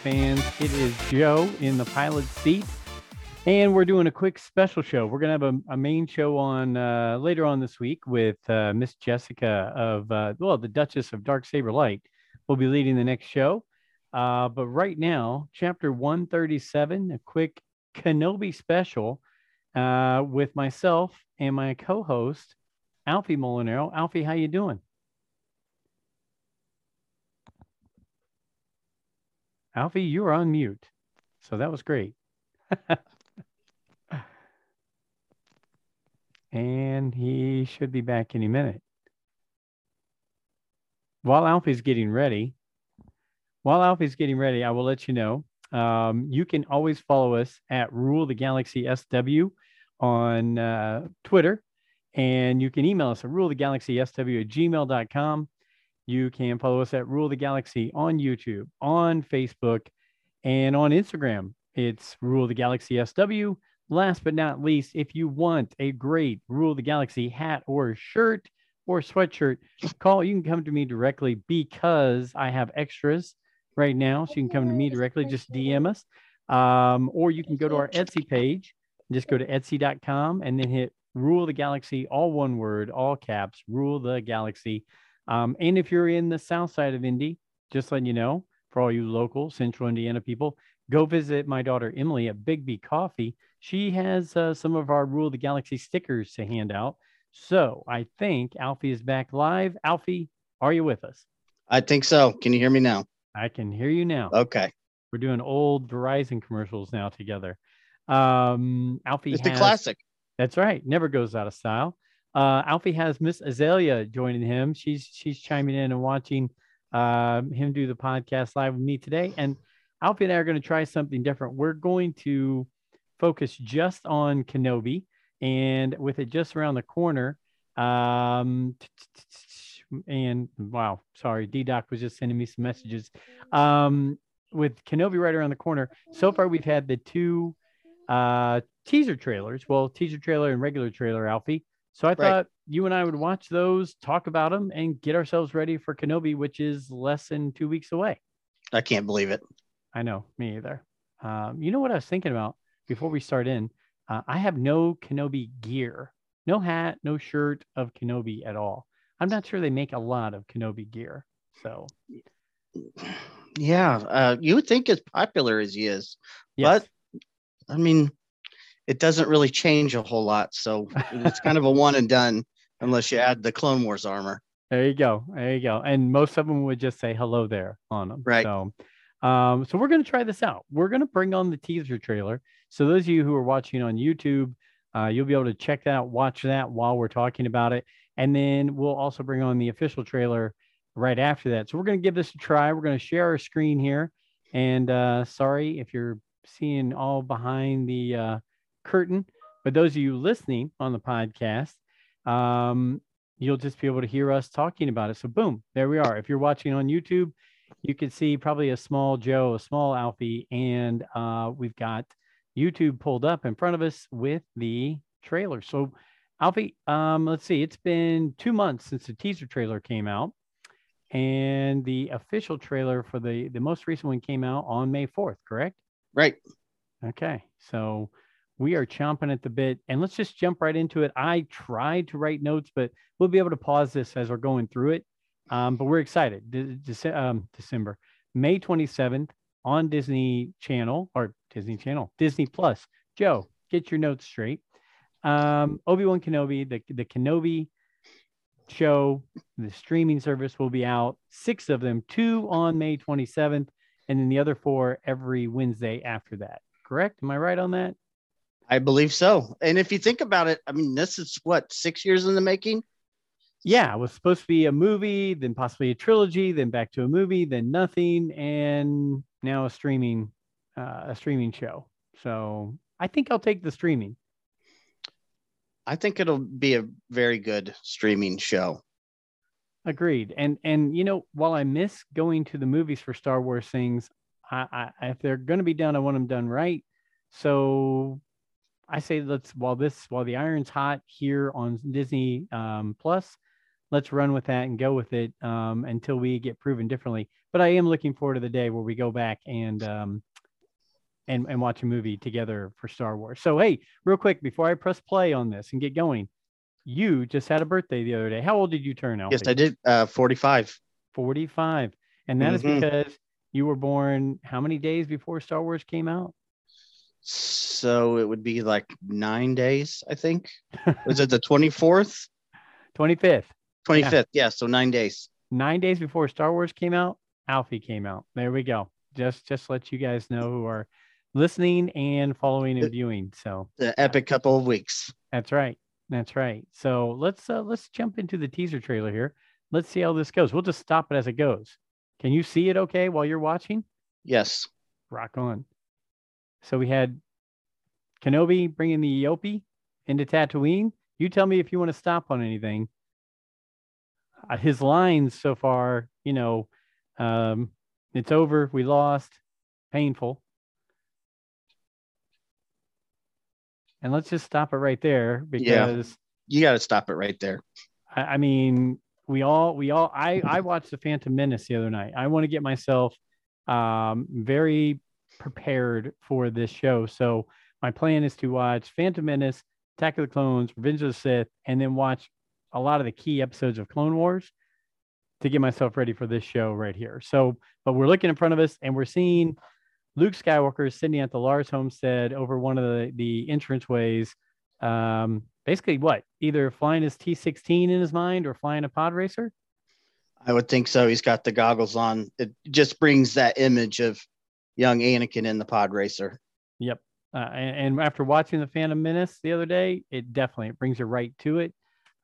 fans. It is Joe in the pilot seat, and we're doing a quick special show. We're gonna have a, a main show on uh, later on this week with uh, Miss Jessica of uh, well, the Duchess of Dark Saber Light. will be leading the next show. Uh, but right now, chapter 137, a quick Kenobi special uh, with myself and my co-host Alfie Molinaro. Alfie, how you doing? Alfie, you are on mute. So that was great. and he should be back any minute. While Alfie's getting ready, while Alfie's getting ready, I will let you know. Um, you can always follow us at Rule the Galaxy SW on uh, Twitter, and you can email us at rule the galaxy SW at gmail.com. You can follow us at Rule the Galaxy on YouTube, on Facebook, and on Instagram. It's Rule the Galaxy SW. Last but not least, if you want a great Rule the Galaxy hat or shirt or sweatshirt, call. You can come to me directly because I have extras right now. So you can come to me directly. Just DM us, um, or you can go to our Etsy page. Just go to Etsy.com and then hit Rule the Galaxy, all one word, all caps. Rule the Galaxy um, and if you're in the south side of Indy, just letting you know, for all you local central Indiana people, go visit my daughter Emily at Big B Coffee. She has uh, some of our Rule of the Galaxy stickers to hand out. So I think Alfie is back live. Alfie, are you with us? I think so. Can you hear me now? I can hear you now. Okay. We're doing old Verizon commercials now together. Um, Alfie, it's has, the classic. That's right. Never goes out of style. Uh, Alfie has Miss Azalea joining him. She's she's chiming in and watching uh, him do the podcast live with me today. And Alfie and I are going to try something different. We're going to focus just on Kenobi, and with it just around the corner. Um, and wow, sorry, D Doc was just sending me some messages. Um, with Kenobi right around the corner. So far, we've had the two uh, teaser trailers. Well, teaser trailer and regular trailer, Alfie. So I thought you and I would watch those, talk about them, and get ourselves ready for Kenobi, which is less than two weeks away. I can't believe it. I know, me either. Um, you know what I was thinking about before we start in? Uh, I have no Kenobi gear, no hat, no shirt of Kenobi at all. I'm not sure they make a lot of Kenobi gear. So, yeah, uh, you would think as popular as he is, yes. but I mean, it doesn't really change a whole lot. So it's kind of a one and done unless you add the Clone Wars armor. There you go. There you go. And most of them would just say hello there on them. Right. So, um, so we're going to try this out. We're going to bring on the teaser trailer. So those of you who are watching on YouTube, uh, you'll be able to check that out, watch that while we're talking about it. And then we'll also bring on the official trailer right after that. So we're going to give this a try. We're going to share our screen here. And uh, sorry if you're seeing all behind the uh, curtain. But those of you listening on the podcast, um, you'll just be able to hear us talking about it. So, boom, there we are. If you're watching on YouTube, you can see probably a small Joe, a small Alfie, and uh, we've got YouTube pulled up in front of us with the trailer. So, Alfie, um, let's see, it's been two months since the teaser trailer came out, and the official trailer for the the most recent one came out on May 4th, correct? Right. Okay, so we are chomping at the bit and let's just jump right into it. I tried to write notes, but we'll be able to pause this as we're going through it. Um, but we're excited. De- De- um, December, May 27th on Disney Channel or Disney Channel, Disney Plus. Joe, get your notes straight. Um, Obi Wan Kenobi, the, the Kenobi show, the streaming service will be out. Six of them, two on May 27th, and then the other four every Wednesday after that. Correct? Am I right on that? I believe so. And if you think about it, I mean, this is what six years in the making. Yeah, it was supposed to be a movie, then possibly a trilogy, then back to a movie, then nothing, and now a streaming, uh, a streaming show. So I think I'll take the streaming. I think it'll be a very good streaming show. Agreed. And and you know, while I miss going to the movies for Star Wars things, I, I if they're going to be done, I want them done right. So I say let's while this while the iron's hot here on Disney um, Plus, let's run with that and go with it um, until we get proven differently. But I am looking forward to the day where we go back and um, and and watch a movie together for Star Wars. So hey, real quick before I press play on this and get going, you just had a birthday the other day. How old did you turn out? Yes, I did. Uh, 45. 45. And that Mhm. is because you were born how many days before Star Wars came out? So it would be like nine days, I think. Was it the 24th? 25th. 25th. Yeah. So nine days. Nine days before Star Wars came out, Alfie came out. There we go. Just just let you guys know who are listening and following and viewing. So The epic couple of weeks. That's right. That's right. So let's uh, let's jump into the teaser trailer here. Let's see how this goes. We'll just stop it as it goes. Can you see it okay while you're watching? Yes. Rock on. So we had Kenobi bringing the Eopie into Tatooine. You tell me if you want to stop on anything. Uh, his lines so far, you know, um, it's over. We lost. Painful. And let's just stop it right there Yeah. because You got to stop it right there. I, I mean, we all, we all, I, I watched the Phantom Menace the other night. I want to get myself um, very prepared for this show. So my plan is to watch Phantom Menace, Attack of the Clones, Revenge of the Sith, and then watch a lot of the key episodes of Clone Wars to get myself ready for this show right here. So, but we're looking in front of us and we're seeing Luke Skywalker sitting at the Lars homestead over one of the, the entranceways. Um, basically, what? Either flying his T 16 in his mind or flying a pod racer? I would think so. He's got the goggles on. It just brings that image of young Anakin in the pod racer. Yep. Uh, and, and after watching the Phantom Menace the other day, it definitely it brings you right to it.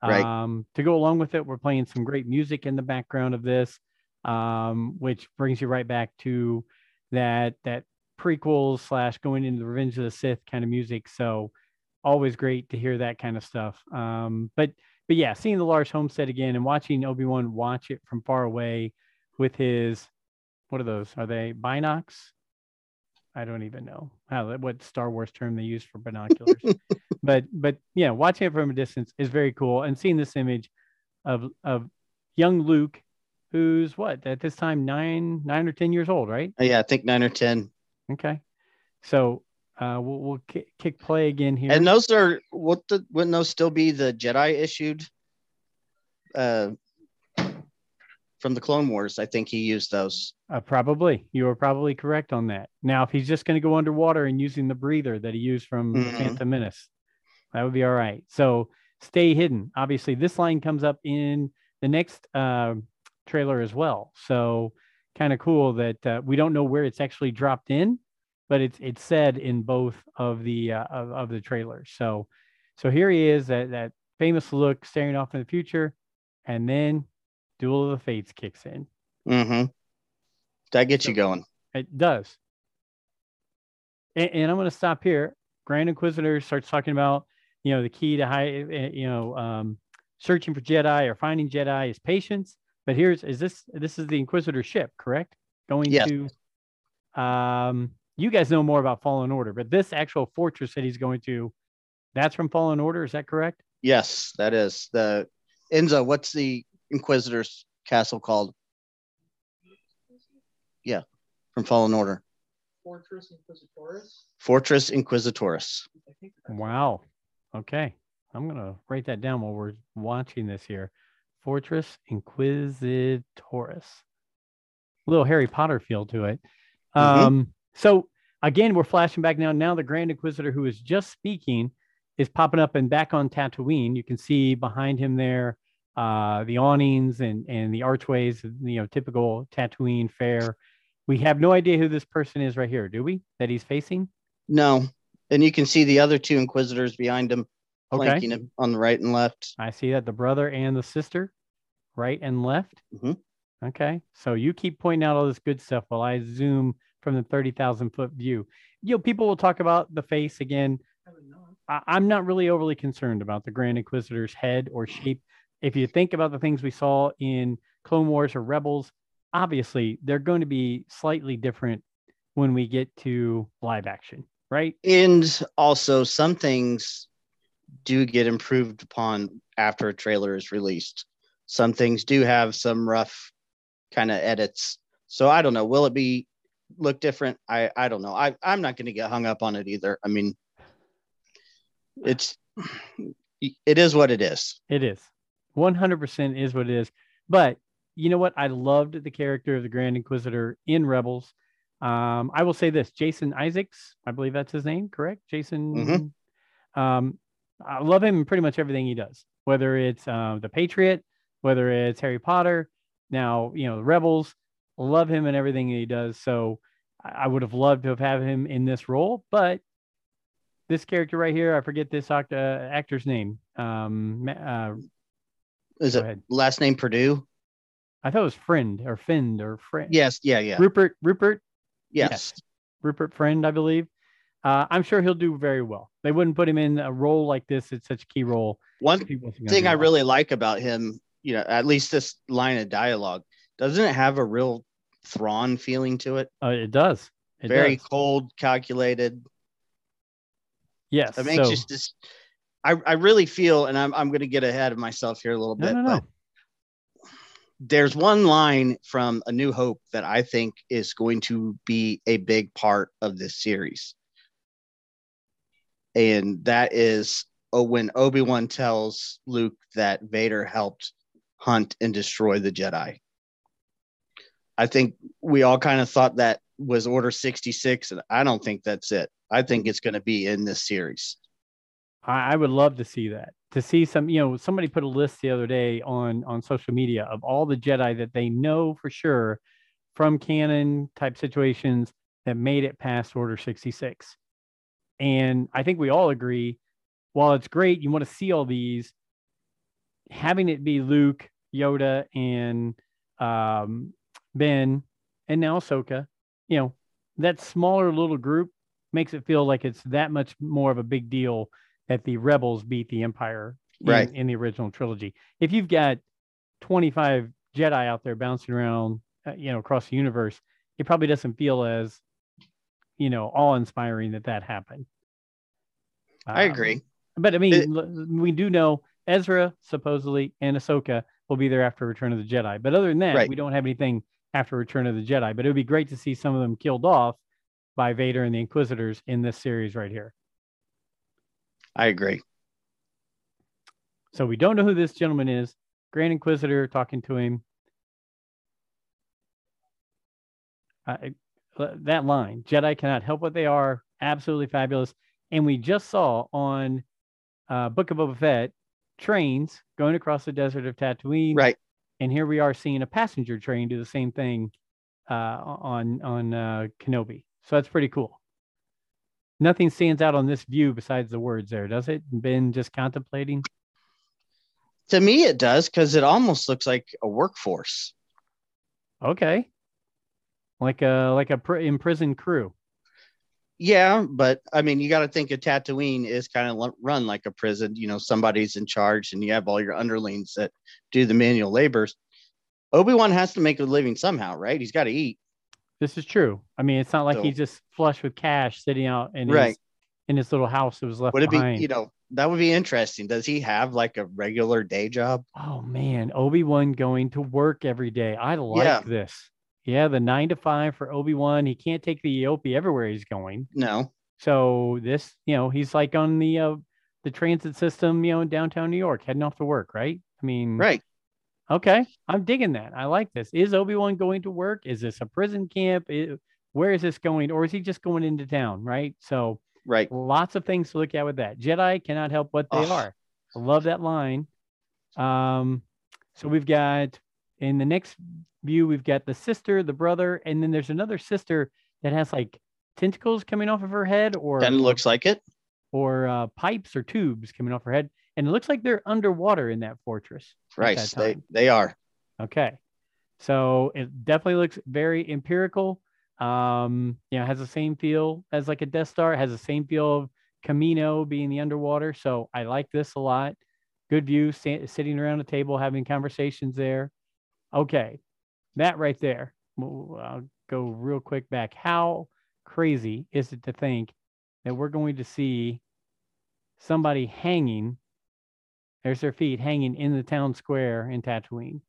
Right. Um, to go along with it, we're playing some great music in the background of this, um, which brings you right back to that that prequel slash going into the Revenge of the Sith kind of music. So always great to hear that kind of stuff. Um, but but yeah, seeing the Lars Homestead again and watching Obi Wan watch it from far away with his what are those? Are they binocs? I don't even know how what Star Wars term they use for binoculars. but but yeah, watching it from a distance is very cool. And seeing this image of of young Luke, who's what at this time nine nine or ten years old, right? Uh, Yeah, I think nine or 10. Okay, so uh, we'll we'll ki- kick play again here. And those are, what the, wouldn't those still be the Jedi issued uh, from the Clone Wars? I think he used those. Uh, probably. You are probably correct on that. Now, if he's just going to go underwater and using the breather that he used from Mhm. Phantom Menace, that would be all right. So stay hidden. Obviously, this line comes up in the next uh, trailer as well. So kind of cool that uh, we don't know where it's actually dropped in, but it's it's said in both of the uh, of, of the trailers. So so here he is, that that famous look staring off in the future, and then Duel of the Fates kicks in. Mm-hmm. That gets So- you going. It does. And, and I'm going to stop here. Grand Inquisitor starts talking about, you know, the key to high, eh, you know, um, searching for Jedi or finding Jedi is patience. But here's is this this is the Inquisitor ship, correct? Going Yes. to, um, you guys know more about Fallen Order, but this actual fortress that he's going to, that's from Fallen Order. Is that correct? Yes, that is the Enzo. What's the Inquisitor's castle called? Yeah, from Fallen Order. Fortress Inquisitoris. Fortress Inquisitoris. I think that's Wow. Okay. I'm going to write that down while we're watching this here. Fortress Inquisitoris. A little Harry Potter feel to it. Mhm. Um, so again, we're flashing back now. Now the Grand Inquisitor who is just speaking is popping up and back on Tatooine. You can see behind him there uh, the awnings and, and the archways, you know, typical Tatooine fare. We have no idea who this person is right here, do we? That he's facing? No, and you can see the other two Inquisitors behind him, Okay. flanking him on the right and left. I see that the brother and the sister, right and left. Mhm. Okay, so you keep pointing out all this good stuff while I zoom from the thirty thousand foot view. You know, people will talk about the face again. I, I'm not really overly concerned about the Grand Inquisitor's head or shape. If you think about the things we saw in Clone Wars or Rebels, obviously they're going to be slightly different when we get to live action, right? And also, some things do get improved upon after a trailer is released. some things do have some rough kind of edits. So I don't know. Will it be look different? I I don't know. I I'm not going to get hung up on it either. I mean, it's it is what it is. It is. 100% is what it is. But you know what? I loved the character of the Grand Inquisitor in Rebels. Um, I will say this Jason Isaacs, I believe that's his name, correct? Jason. Um, I love him in pretty much everything he does, whether it's uh, The Patriot, whether it's Harry Potter, now, you know, the Rebels. Love him and everything he does. So I I would have loved to have had him in this role, but this character right here, I forget this act- uh, actor's name. Um, uh, Is go it ahead. last name Purdue? I thought it was Friend or Find or Friend. Yes. Yeah. Yeah. Rupert, Rupert, Yes. yes. Rupert Friend, I believe. Uh, I'm sure he'll do very well. They wouldn't put him in a role like this. It's such a key role. One if he wasn't gonna thing I well. really like about him, you know, at least this line of dialogue, doesn't it have a real Thrawn feeling to it? uh, it does. It Very does. cold, calculated. yes. It makes so- just. I, I really feel, and I'm I'm going to get ahead of myself here a little no, bit, no, but no. there's one line from A New Hope that I think is going to be a big part of this series. And that is oh, when Obi Wan tells Luke that Vader helped hunt and destroy the Jedi. I think we all kind of thought that was Order 66, and I don't think that's it. I think it's going to be in this series. I, I would love to see that. To see some, you know, somebody put a list the other day on on social media of all the Jedi that they know for sure from canon type situations that made it past Order 66. And I think we all agree, while it's great, you want to see all these, having it be Luke, Yoda, and um, Ben, and now Ahsoka, you know, that smaller little group makes it feel like it's that much more of a big deal that the rebels beat the empire in, Right. in the original trilogy if you've got 25 jedi out there bouncing around uh, you know across the universe it probably doesn't feel as you know awe-inspiring that that happened I Um, agree. but i mean It- we do know ezra supposedly and ahsoka will be there after return of the jedi but other than that Right. we don't have anything after return of the jedi but it would be great to see some of them killed off by vader and the inquisitors in this series right here I agree. So we don't know who this gentleman is. Grand Inquisitor talking to him. I- that line, Jedi cannot help what they are, absolutely fabulous. And we just saw on uh, Book of Boba Fett trains going across the desert of Tatooine. Right. And here we are seeing a passenger train do the same thing uh, on on uh, Kenobi. So that's pretty cool. Nothing stands out on this view besides the words there, does it? Ben just contemplating. To me, it does because it almost looks like a workforce. Okay. Like a like a pr- imprisoned crew. Yeah, but I mean, you got to think a Tatooine is kind of run like a prison. You know, somebody's in charge, and you have all your underlings that do the manual labors. Obi Wan has to make a living somehow, right? He's got to eat. This is true. I mean, it's not like So- he's just flush with cash sitting out in his in his little house that was left Would it be, behind. you know, that would be interesting. Does he have like a regular day job? oh man, Obi Wan going to work every day. I like Yeah. this. Yeah, the nine to five for Obi Wan. He can't take the Eopie everywhere he's going. No. So this, you know, he's like on the uh, the transit system, you know, in downtown New York, heading off to work, right? I mean, Right. Okay, I'm digging that. I like this. Is Obi Wan going to work? Is this a prison camp? Where is this going? Or is he just going into town? Right. So Right. lots of things to look at with that. Jedi cannot help what they are. I love that line. Um, so we've got in the next view, we've got the sister, the brother, and then there's another sister that has like tentacles coming off of her head, or of looks like it. or uh, pipes or tubes coming off her head, and it looks like they're underwater in that fortress. That They they are. Okay. So it definitely looks very empirical. Um, you know, has the same feel as like a Death Star, it has the same feel of Kamino being the underwater. So I like this a lot. Good view, sa- sitting around a table, having conversations there. Okay. That right there. I'll go real quick back. How crazy is it to think that we're going to see somebody hanging There's their feet hanging in the town square in Tatooine.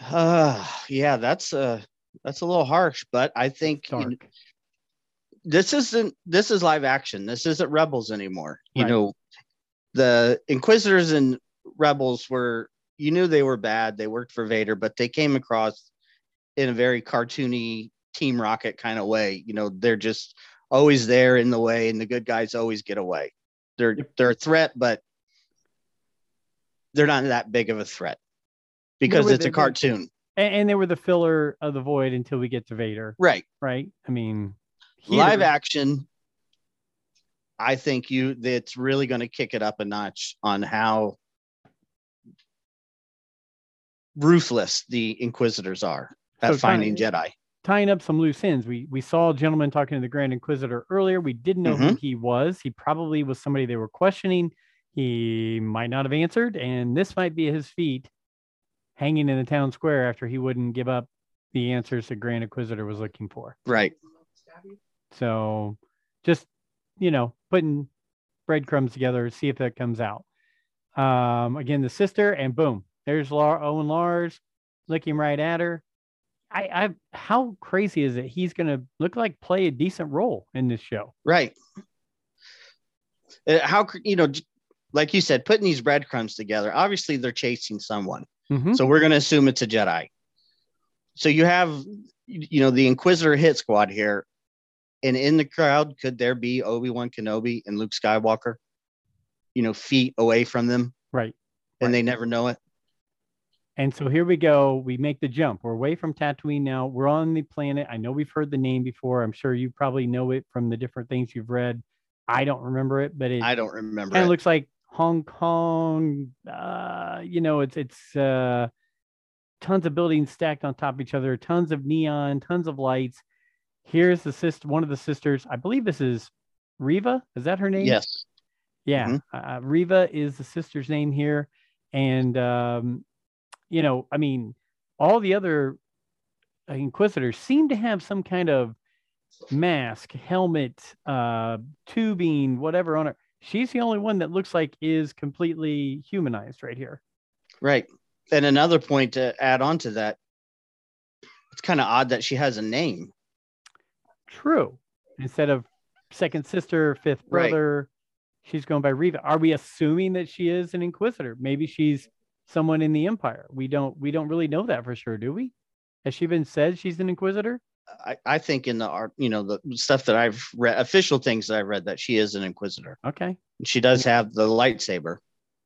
Uh, yeah, that's a that's a little harsh, but I think you know, this isn't this is live action. This isn't Rebels anymore. You Right. know, the Inquisitors and Rebels were you knew they were bad. They worked for Vader, but they came across in a very cartoony Team Rocket kind of way. You know, they're just always there in the way, and the good guys always get away. They're they're a threat, but they're not that big of a threat because it's the- a cartoon, And, and they were the filler of the void until we get to Vader, right? right? I mean, live action i think you that's really going to kick it up a notch on how ruthless the inquisitors are at So finding jedi tying up some loose ends. We we saw a gentleman talking to the Grand Inquisitor earlier. We didn't know who he was. He probably was somebody they were questioning. He might not have answered, and this might be his feet hanging in the town square after he wouldn't give up the answers the Grand Inquisitor was looking for. right So just you know, putting breadcrumbs together, see if that comes out. Um, again, the sister, and boom, there's Lar- Owen Lars looking right at her. I, I, how crazy is it? He's gonna look like play a decent role in this show. right Uh, how you know like you said putting these breadcrumbs together obviously they're chasing someone Mhm. so we're going to assume it's a jedi so you have you know the inquisitor hit squad here and in the crowd could there be obi-wan kenobi and luke skywalker you know feet away from them Right. and Right. they never know it And so here we go. We make the jump. We're away from Tatooine now. We're on the planet. I know we've heard the name before. I'm sure you probably know it from the different things you've read. I don't remember it, but it i don't remember kind it. of looks like Hong Kong. Uh, you know, it's it's uh, tons of buildings stacked on top of each other, tons of neon, tons of lights. Here's the sister, one of the sisters. I believe this is Reva. Is that her name? yes Yeah, Mhm. uh, Reva is the sister's name here, and um, you know, I mean, all the other Inquisitors seem to have some kind of mask, helmet, uh, tubing, whatever on her. She's the only one that looks like is completely humanized right here. right and another point to add on to that it's kind of odd that she has a name True. Instead of second sister, fifth Right. brother, she's going by Reva. Are we assuming that she is an Inquisitor? Maybe she's someone in the Empire. We don't we don't really know that for sure, do we? Has she been said she's an Inquisitor? I, I think in the art you know the stuff that i've read official things that i've read that she is an inquisitor Okay. she does have the lightsaber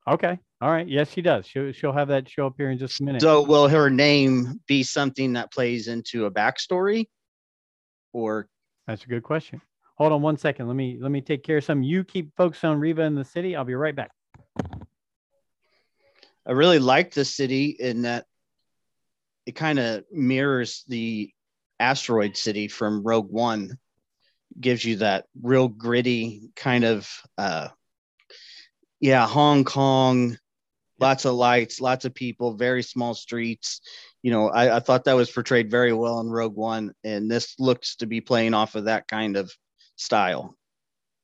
Okay. All right. Yes, she does. She'll she'll have that show up here in just a minute. so will her name be something that plays into a backstory or That's a good question. Hold on one second. Let me let me take care of some. You keep focused on Reva in the city. I'll be right back. I really like the city in that it kind of mirrors the asteroid city from rogue one gives you that real gritty kind of uh yeah hong kong lots of lights lots of people very small streets you know I, I thought that was portrayed very well in rogue one and this looks to be playing off of that kind of style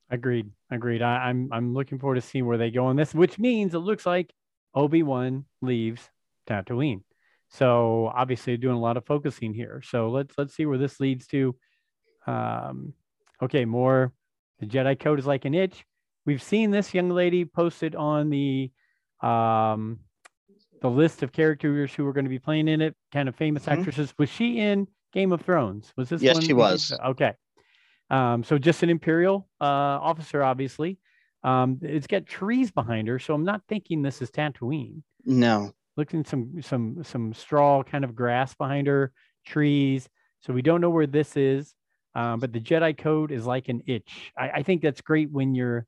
Agreed. Agreed. I, I'm I'm looking forward to seeing where they go on this, which means it looks like Obi Wan leaves Tatooine. So obviously doing a lot of focusing here. So let's let's see where this leads to. Um, okay, more. The Jedi Code is like an itch. We've seen this young lady posted on the um, the list of characters who are going to be playing in it. Kind of famous Mhm. actresses. Was she in Game of Thrones? Was this? Yes, one she was. Okay. Um, so just an imperial uh, officer, obviously. Um, it's got trees behind her, so I'm not thinking this is Tatooine. no Looking some some some straw kind of grass behind her, trees. So we don't know where this is. Um, but the Jedi Code is like an itch. I, I think that's great when you're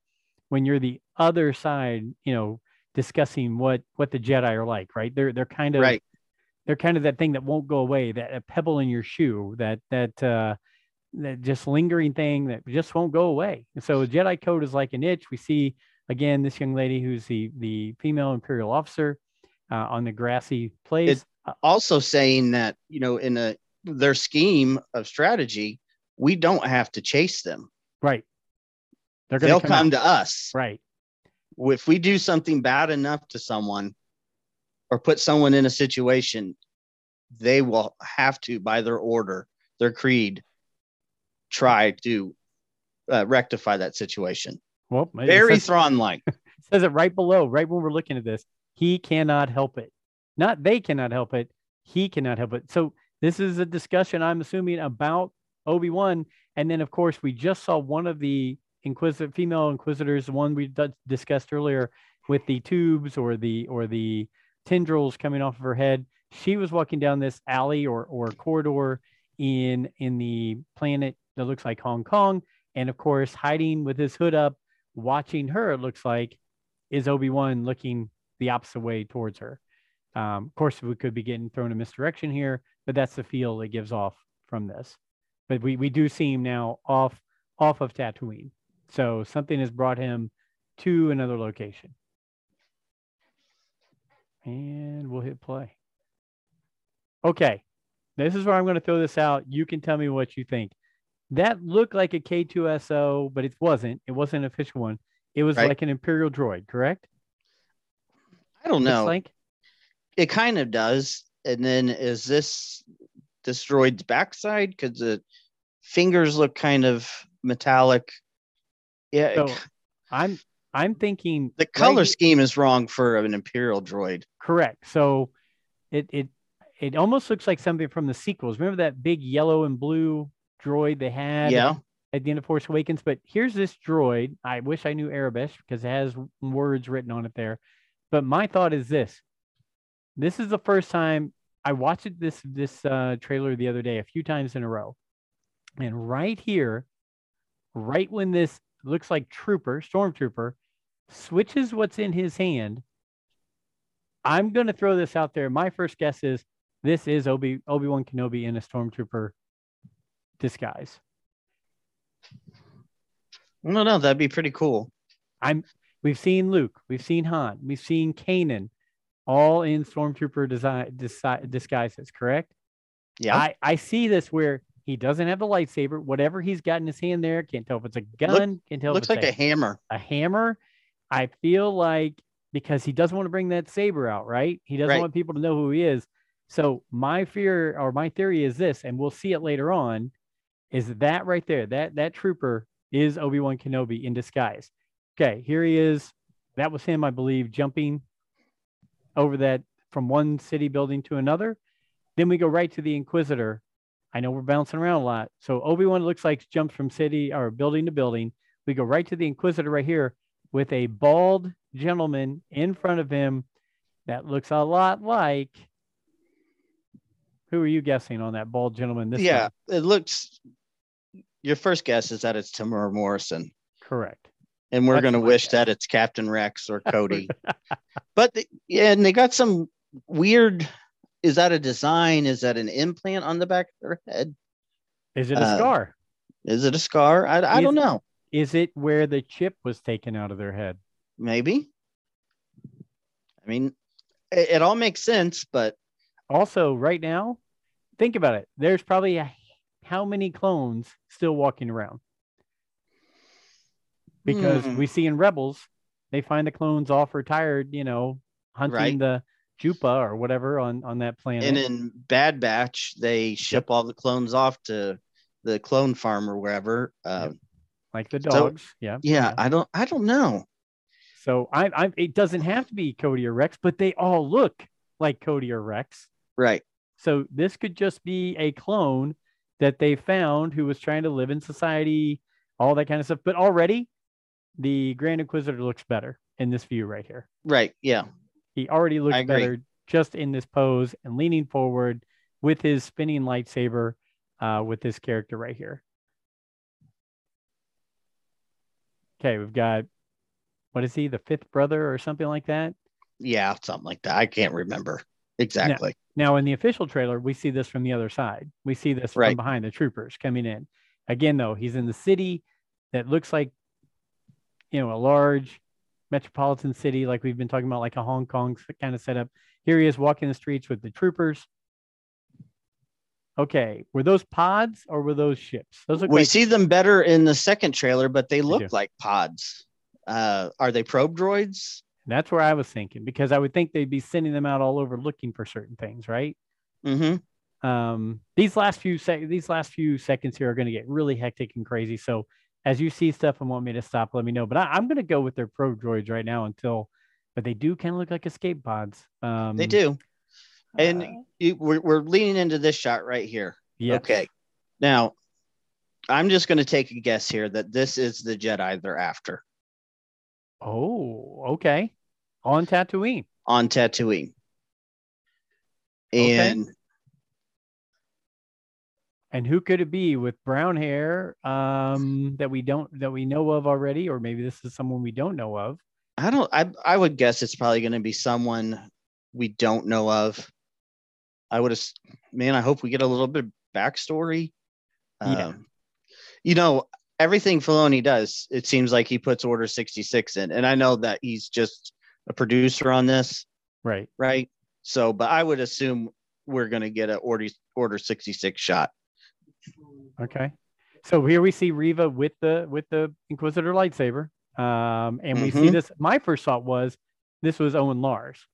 when you're the other side, you know, discussing what what the Jedi are like, right? They're they're kind of right they're kind of that thing that won't go away, that a pebble in your shoe, that that uh, that just lingering thing that just won't go away. And so Jedi code is like an itch. We see again this young lady who's the the female imperial officer uh, on the grassy place. Uh, also saying that you know in a their scheme of strategy we don't have to chase them right. They're gonna they'll come, come, to us right. if we do something bad enough to someone or put someone in a situation, they will have to, by their order, their creed, try to uh, rectify that situation. Well, Very Thrawn like. says it right below, right when we're looking at this. He cannot help it. Not they cannot help it. He cannot help it. So this is a discussion, I'm assuming, about Obi Wan. And then, of course, we just saw one of the inquisitor female inquisitors, the one we d- discussed earlier, with the tubes or the or the tendrils coming off of her head. She was walking down this alley or or corridor in in the planet that looks like Hong Kong, and of course, hiding with his hood up, watching her. It looks like is Obi Wan looking the opposite way towards her. Um, of course, we could be getting thrown a misdirection here, but that's the feel it gives off from this. But we, we do see him now off off of Tatooine, so something has brought him to another location. And we'll hit play. Okay, this is where I'm going to throw this out. You can tell me what you think. That looked like a K2SO, but it wasn't. It wasn't an official one. It was Right. like an Imperial droid, correct? I don't know. like it kind of does. And then is this this droid's backside? Because the fingers look kind of metallic. Yeah, so. I'm I'm thinking the color he- scheme is wrong for an Imperial droid. correct. So it it it almost looks like something from the sequels. Remember that big yellow and blue droid they had Yeah, at the end of Force Awakens? But here's this droid. I wish I knew Arabic because it has words written on it there. But my thought is this: this is the first time I watched this this uh, trailer the other day a few times in a row, and right here, right when this looks like trooper, stormtrooper, switches what's in his hand. I'm going to throw this out there. My first guess is this is Obi Obi Wan Kenobi in a stormtrooper disguise. No, don't. That'd be pretty cool. I'm we've seen Luke, we've seen Han, we've seen Kanan, all in stormtrooper design disi- disguises, correct? Yeah, I, I see this where he doesn't have the lightsaber, whatever he's got in his hand there, can't tell if it's a gun, can't tell looks like a hammer. a hammer. I feel like because he doesn't want to bring that saber out, right? He doesn't Right. want people to know who he is. So my fear or my theory is this, and we'll see it later on, is that right there, that that trooper is Obi-Wan Kenobi in disguise. Okay, here he is. That was him, I believe, jumping over that from one city building to another. Then we go right to the Inquisitor. I know we're bouncing around a lot. So Obi-Wan looks like jumps from city or building to building. We go right to the Inquisitor right here with a bald gentleman in front of him that looks a lot like. Who are you guessing on that bald gentleman? This yeah, time? it looks. Your first guess is that it's Temuera Morrison, correct. and we're going to wish guess. that it's Captain Rex or Cody. but the, yeah, and they got some weird. Is that a design? Is that an implant on the back of their head? Is it a Uh, scar? Is it a scar? I, I Is- don't know. Is it where the chip was taken out of their head? Maybe. I mean, it, it all makes sense, but Also, right now, think about it. There's probably a, how many clones still walking around? Because Hmm. we see in Rebels, they find the clones off retired, you know, hunting Right. the Joopa or whatever on on that planet. and in Bad Batch, they ship all the clones off to the clone farm or wherever. Uh, like the So, dogs. yeah. yeah, I don't, I don't know. So I, I, it doesn't have to be Cody or Rex, but they all look like Cody or Rex. Right. So this could just be a clone that they found who was trying to live in society, all that kind of stuff. But already, the Grand Inquisitor looks better in this view right here. Right. Yeah. He already looks better just in this pose and leaning forward with his spinning lightsaber uh, with this character right here. Okay, we've got what is he, the fifth brother or something like that? Yeah. Something like that. I can't remember exactly. Now, in the official trailer, we see this from the other side. We see this from behind the troopers coming in. Again, though, he's in the city that looks like, you know, a large metropolitan city, like we've been talking about, like a Hong Kong kind of setup. Here he is walking the streets with the troopers. Okay, were those pods or were those ships? Those look we like see them better in the second trailer, but they look like pods. Uh, are they probe droids? That's where I was thinking because I would think they'd be sending them out all over looking for certain things, right? Mm-hmm. Um, these last few sec- these last few seconds here are going to get really hectic and crazy. So as you see stuff and want me to stop, let me know. But I, am going to go with their probe droids right now until, but they do kind of look like escape pods. Um, They do. And uh, you, we're, we're leaning into this shot right here. yes. Okay. Now, I'm just going to take a guess here that this is the Jedi they're after Oh, okay. On Tatooine. on Tatooine. Okay. And And who could it be with brown hair um, that we don't that we know of already, or maybe this is someone we don't know of? I don't, I, I would guess it's probably going to be someone we don't know of. I would have, man, I hope we get a little bit of backstory. Yeah. Um, you know, everything Filoni does, it seems like he puts Order 66 in. And I know that he's just a producer on this, Right. right? So, but I would assume we're going to get a Order, Order 66 shot. Okay. So here we see Riva with the with the Inquisitor lightsaber. Um, and we see Mhm. this. My first thought was this was Owen Lars,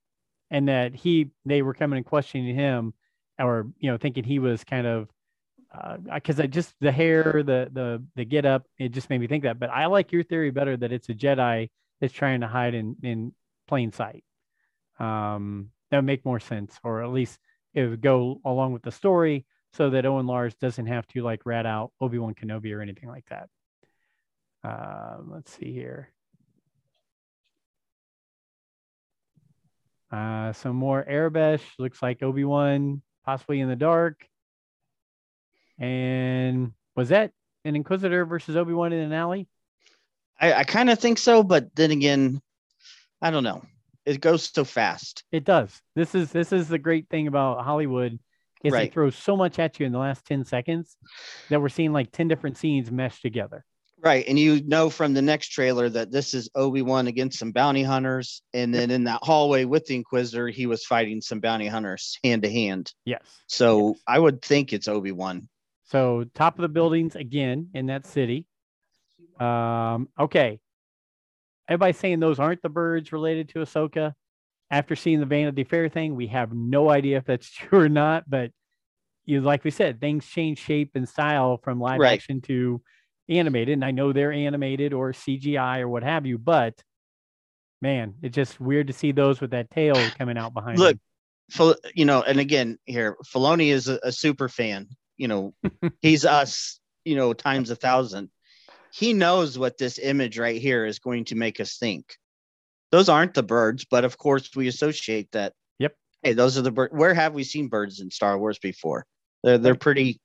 and that he they were coming and questioning him, or you know thinking he was kind of because I just the hair, the the the get up, it just made me think that. But I like your theory better that it's a Jedi that's trying to hide in in plain sight. Um, that would make more sense, or at least it would go along with the story so that Owen Lars doesn't have to like rat out Obi Wan Kenobi or anything like that. Um, let's see here. Uh, some more Aurebesh. Looks like Obi Wan possibly in the dark. And was that an Inquisitor versus Obi Wan in an alley? I, I kind of think so, but then again, I don't know. It goes so fast. It does. This is this is the great thing about Hollywood is they Right. throw so much at you in the last 10 seconds that we're seeing like 10 different scenes meshed together. Right. And you know from the next trailer that this is Obi Wan against some bounty hunters. And then in that hallway with the Inquisitor, he was fighting some bounty hunters hand to hand. Yes. So Yes. I would think it's Obi Wan. So top of the buildings again in that city. Um, okay. Everybody's saying those aren't the birds related to Ahsoka. After seeing the Vanity Fair thing, we have no idea if that's true or not. But you, like we said, things change shape and style from live Right. action to animated. And I know they're animated or CGI or what have you, but man, it's just weird to see those with that tail coming out behind. Look, them. You know, and again, here, Filoni is a, a super fan. You know, he's us, you know, times a thousand. He knows what this image right here is going to make us think. Those aren't the birds, but of course we associate that. Yep. Hey, those are the birds. Where have we seen birds in Star Wars before? They're they're pretty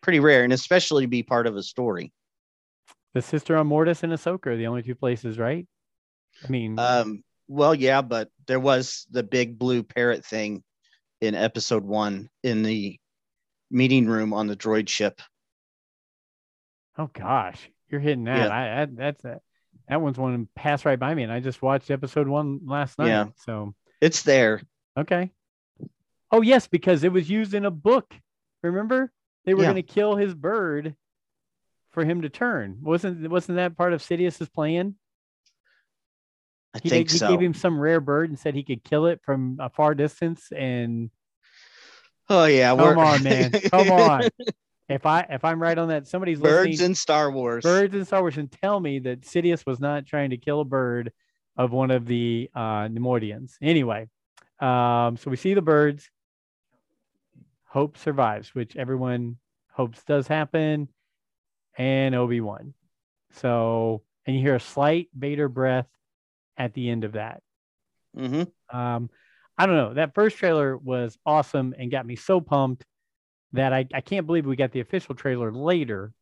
pretty rare, and especially to be part of a story. the sister on Mortis and Ahsoka are the only two places, right? I mean, Um, well, yeah, but there was the big blue parrot thing in episode one in the meeting room on the droid ship. Oh gosh, you're hitting that. Yeah. I, I that's that. That one's one passed right by me, and I just watched episode one last night. Yeah. So It's there. okay. Oh yes, because it was used in a book. Remember, they were Yeah. going to kill his bird for him to turn. wasn't Wasn't that part of Sidious's plan? I He, think he so. gave him some rare bird and said he could kill it from a far distance. And oh yeah, come on, man, come on. If I if I'm right on that, somebody's Birds in Star Wars. birds in Star Wars and tell me that Sidious was not trying to kill a bird of one of the uh, Neimoidians. Anyway, um, so we see the birds. Hope survives, which everyone hopes does happen, and Obi Wan. So, and you hear a slight Vader breath at the end of that. Mm-hmm. Um, I don't know. That first trailer was awesome and got me so pumped that I, I can't believe we got the official trailer later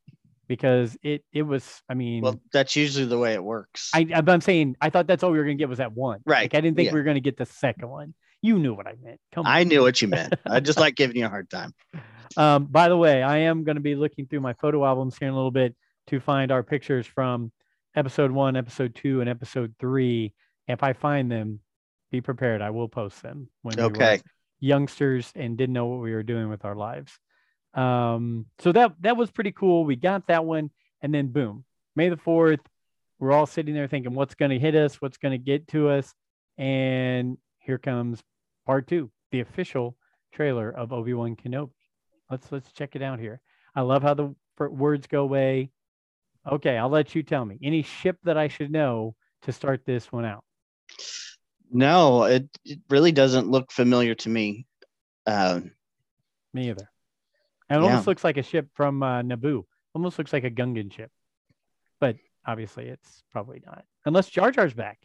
because it it was. I mean, Well, that's usually the way it works. I I'm saying I thought that's all we were gonna get was that one. Right, Like I didn't think yeah. we were gonna get the second one. You knew what I meant. Come on. I knew what you meant. I just like giving you a hard time. Um, by the way, I am going to be looking through my photo albums here in a little bit to find our pictures from episode one, episode two, and episode three. If I find them, be prepared. I will post them when we Okay. Youngsters and didn't know what we were doing with our lives. Um, so that that was pretty cool. We got that one, and then boom, May the fourth, we're all sitting there thinking, what's going to hit us? What's going to get to us? And here comes part two, the official trailer of Obi Wan Kenobi. Let's let's check it out here. I love how the words go away. Okay, I'll let you tell me any ship that I should know to start this one out. No, it, it really doesn't look familiar to me. Uh, me either. And it yeah. almost looks like a ship from uh, Naboo. Almost looks like a Gungan ship, but obviously it's probably not, unless Jar Jar's back.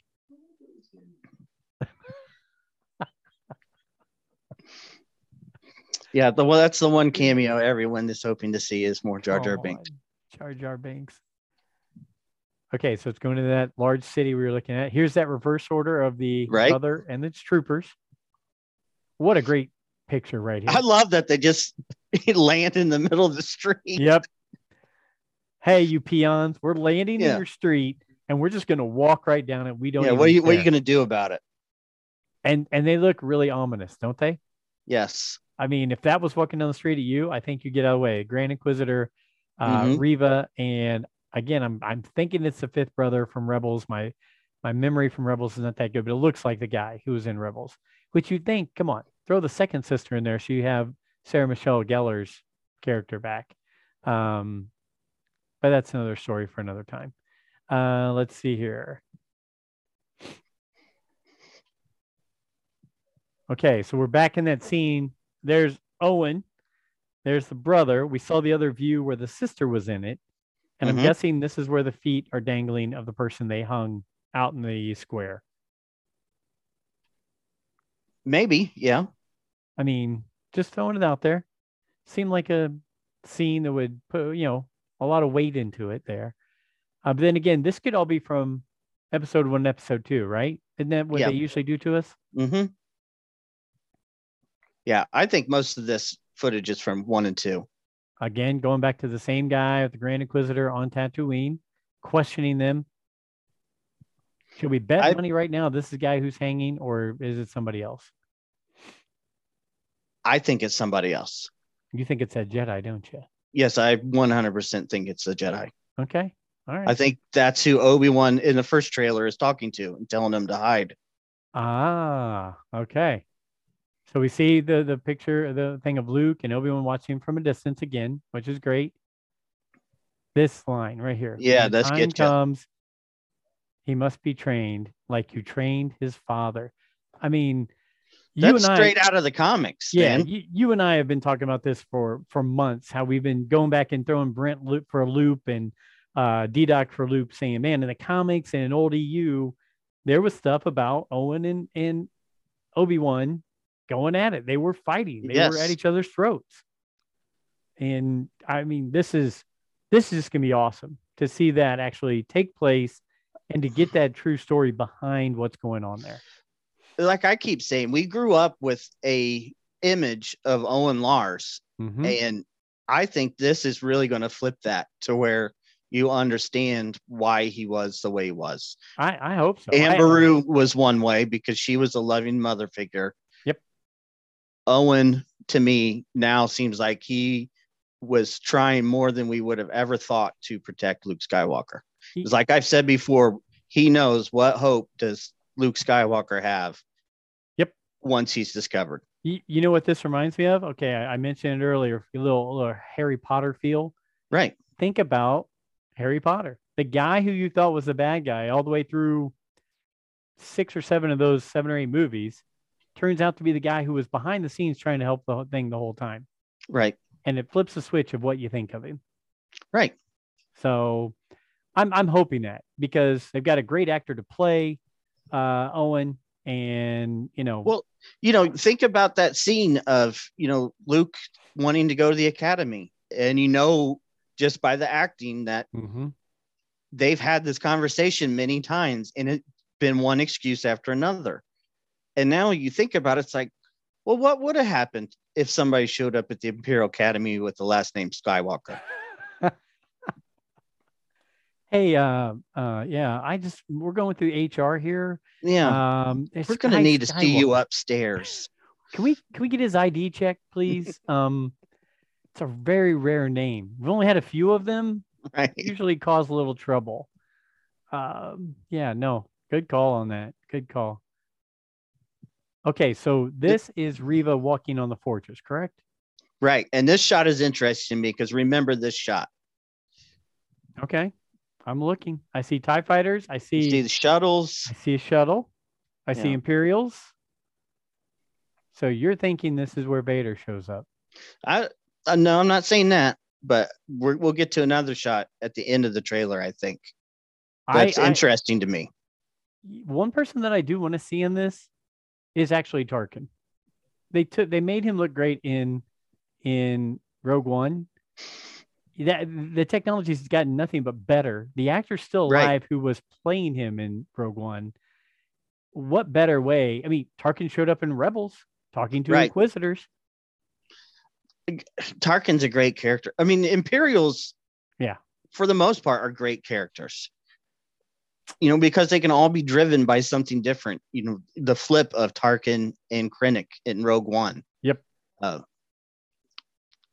yeah, the well, that's the one cameo everyone is hoping to see is more Jar Jar oh, Binks. Jar Jar Binks. Okay, so it's going to that large city we were looking at. Here's that reverse order of the right. brother and its troopers. What a great picture right here. I love that they just land in the middle of the street. Yep. Hey, you peons, we're landing yeah. in your street and we're just going to walk right down it. We don't. Yeah. What are you, what are you going to do about it? And and they look really ominous, don't they? Yes. I mean, if that was walking down the street at you, I think you get out of the way. Grand Inquisitor, uh, mm-hmm. Reva, and again, I'm I'm thinking it's the fifth brother from Rebels. My my memory from Rebels is not that good, but it looks like the guy who was in Rebels. Which you think, come on, throw the second sister in there, so you have Sarah Michelle Gellar's character back. Um, but that's another story for another time. Uh, let's see here. Okay, so we're back in that scene. There's Owen. There's the brother. We saw the other view where the sister was in it. And mm-hmm. I'm guessing this is where the feet are dangling of the person they hung out in the square. Maybe, yeah. I mean, just throwing it out there. Seemed like a scene that would put, you know, a lot of weight into it there. Uh, but then again, this could all be from episode one, episode two, right? Isn't that what yeah. they usually do to us? Mm-hmm. Yeah, I think most of this footage is from one and two. Again, going back to the same guy with the Grand Inquisitor on Tatooine, questioning them. Should we bet I, money right now? This is the guy who's hanging, or is it somebody else? I think it's somebody else. You think it's a Jedi, don't you? Yes, I 100% think it's a Jedi. Okay. All right. I think that's who Obi Wan in the first trailer is talking to and telling him to hide. Ah, okay. So we see the the picture, the thing of Luke and Obi Wan watching from a distance again, which is great. This line right here. Yeah, that's good. Comes, he must be trained like you trained his father. I mean, you that's straight I, out of the comics. Yeah, you, you, and I have been talking about this for for months. How we've been going back and throwing Brent loop for a loop and uh, D-Doc for loop, saying, "Man, in the comics and in old EU, there was stuff about Owen and and Obi Wan going at it. They were fighting. They yes. were at each other's throats. And I mean, this is this is gonna be awesome to see that actually take place and to get that true story behind what's going on there. Like I keep saying, we grew up with a image of Owen Lars, mm-hmm. and I think this is really going to flip that to where you understand why he was the way he was. I, I hope so. Anne Beru was one way because she was a loving mother figure. Owen to me now seems like he was trying more than we would have ever thought to protect Luke Skywalker. It's like I've said before, he knows what hope does Luke Skywalker have. Yep. Once he's discovered. You, you know what this reminds me of? Okay, I, I mentioned it earlier. A little, little Harry Potter feel. Right. Think about Harry Potter, the guy who you thought was the bad guy all the way through six or seven of those seven or eight movies turns out to be the guy who was behind the scenes trying to help the thing the whole time. Right. And it flips the switch of what you think of him. Right. So I'm I'm hoping that because they've got a great actor to play uh, Owen and you know well you know think about that scene of you know Luke wanting to go to the academy and you know just by the acting that mm-hmm. they've had this conversation many times and it's been one excuse after another and now you think about it, it's like, well, what would have happened if somebody showed up at the Imperial Academy with the last name Skywalker? hey, uh, uh, yeah, I just we're going through HR here. Yeah, um, we're going to need to Skywalker. see you upstairs. Can we can we get his ID check, please? um, it's a very rare name. We've only had a few of them. Right. Usually cause a little trouble. Um, yeah, no, good call on that. Good call. Okay, so this is Reva walking on the fortress, correct? Right. And this shot is interesting to me because remember this shot. Okay, I'm looking. I see Tie fighters. I You see. see the shuttles. I see a shuttle. I see Imperials. So you're thinking this is where Vader shows up? I uh, no, I'm not saying that, but we're, we'll get to another shot at the end of the trailer. I think that's I, I interesting to me. one person that I do want to see in this is actually Tarkin. They took they made him look great in in Rogue One. That the technology's gotten nothing but better. The actor's still Right. alive who was playing him in Rogue One. What better way? I mean, Tarkin showed up in Rebels talking to Right. Inquisitors. Tarkin's a great character. I mean, Imperials, Yeah. for the most part, are great characters. You know, because they can all be driven by something different. You know, the flip of Tarkin and Krennic in Rogue One. Yep. Uh,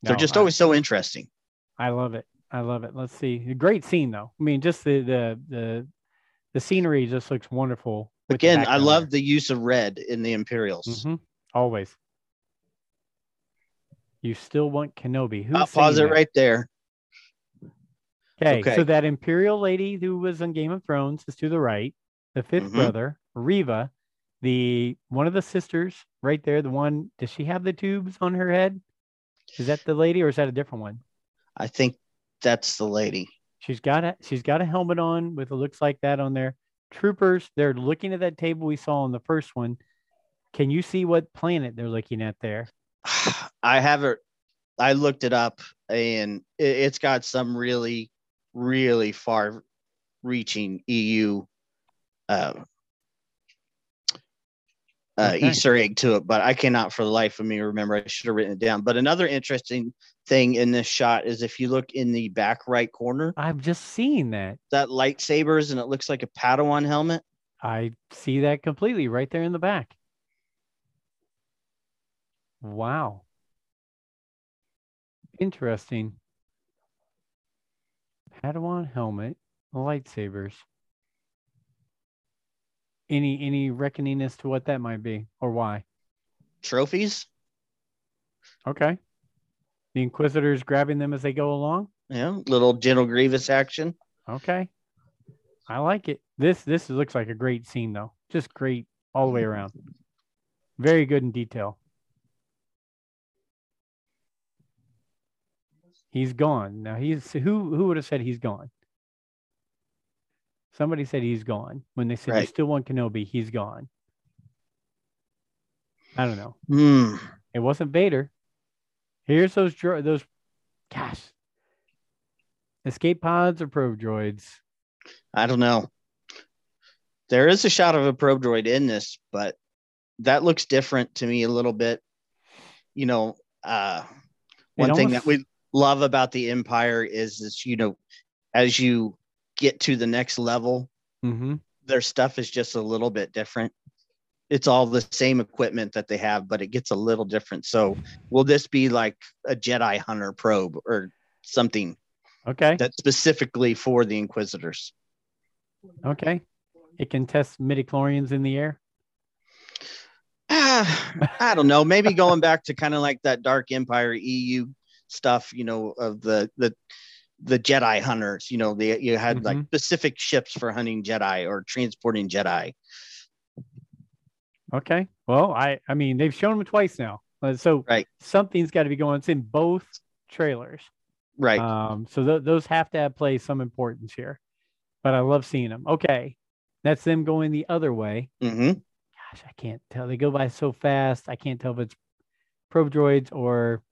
they're No, just I- always so interesting. I love it. I love it. Let's see. A great scene though. I mean, just the the the the scenery just looks wonderful. Again, I love there. the use of red in the Imperials. Mhm. Always. You still want Kenobi. Who's I'll pause it that? right there. Okay, Okay. so that Imperial lady who was on Game of Thrones is to the right. The 5th Mhm. brother, Reva, the one of the sisters right there. The one does she have the tubes on her head? Is that the lady or is that a different one? I think that's the lady. She's got a she's got a helmet on with it looks like that on there. Troopers, they're looking at that table we saw on the first one. Can you see what planet they're looking at there? I have it. I looked it up, and it's got some really, really far-reaching EU uh, uh, Okay. Easter egg to it, but I cannot for the life of me remember. I should have written it down. But another interesting thing in this shot is if you look in the back right corner, I've just seen that. that lightsabers, and it looks like a Padawan helmet. I see that completely right there in the back. Wow. Interesting. Padawan helmet, lightsabers. Any any reckoning as to what that might be or why? Trophies, Okay. The Inquisitors grabbing them as they go along. yeah, little General Grievous action. Okay. I like it. This this looks like a great scene though. Just great all the way around. Very good in detail. He's gone. Now he's who who would have said he's gone? Somebody said he's gone. When they said you Right. still want Kenobi, he's gone. I don't know. Hmm. It wasn't Vader. Here's those those gosh. Escape pods or probe droids? I don't know. There is a shot of a probe droid in this, but that looks different to me a little bit. You know, uh, one thing that we love about the Empire is this, you know, as you get to the next level, Mm-hmm. their stuff is just a little bit different. It's all the same equipment that they have, but it gets a little different. So, will this be like a Jedi Hunter probe or something Okay. that's specifically for the Inquisitors? Okay. It can test midichlorians in the air. Ah, I don't know. Maybe going back to kind of like that Dark Empire EU stuff, you know, of the the the Jedi hunters. You know, the you had like Mhm. specific ships for hunting Jedi or transporting Jedi. Okay. Well, I I mean they've shown them twice now, Uh, so Right. something's got to be going. It's in both trailers. Right. Um, so th- those have to have play some importance here. But I love seeing them. Okay, that's them going the other way. Mm-hmm. Gosh, I can't tell. They go by so fast. I can't tell if it's probe droids or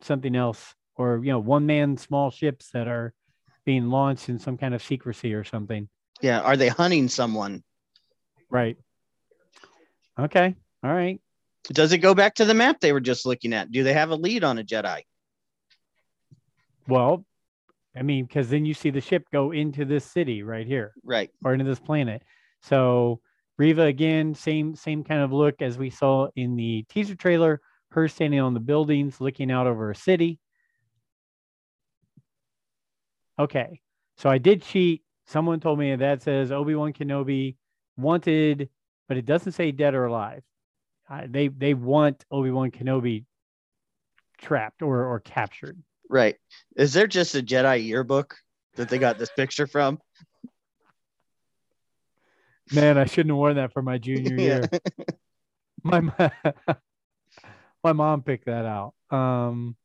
something else, or you know, one man small ships that are being launched in some kind of secrecy or something. Yeah. Are they hunting someone? Right. Okay. All right. Does it go back to the map they were just looking at? Do they have a lead on a Jedi? Well, I mean, because then you see the ship go into this city right here Right. or into this planet. So Reva again, same same kind of look as we saw in the teaser trailer. Her standing on the buildings, looking out over a city. Okay, so I did cheat. someone told me that says Obi Wan Kenobi wanted, but it doesn't say dead or alive. Uh, they they want Obi Wan Kenobi trapped or or captured. Right. Is there just a Jedi yearbook that they got this picture from? Man, I shouldn't have worn that for my junior Yeah. year. my mo- my mom picked that out. Um,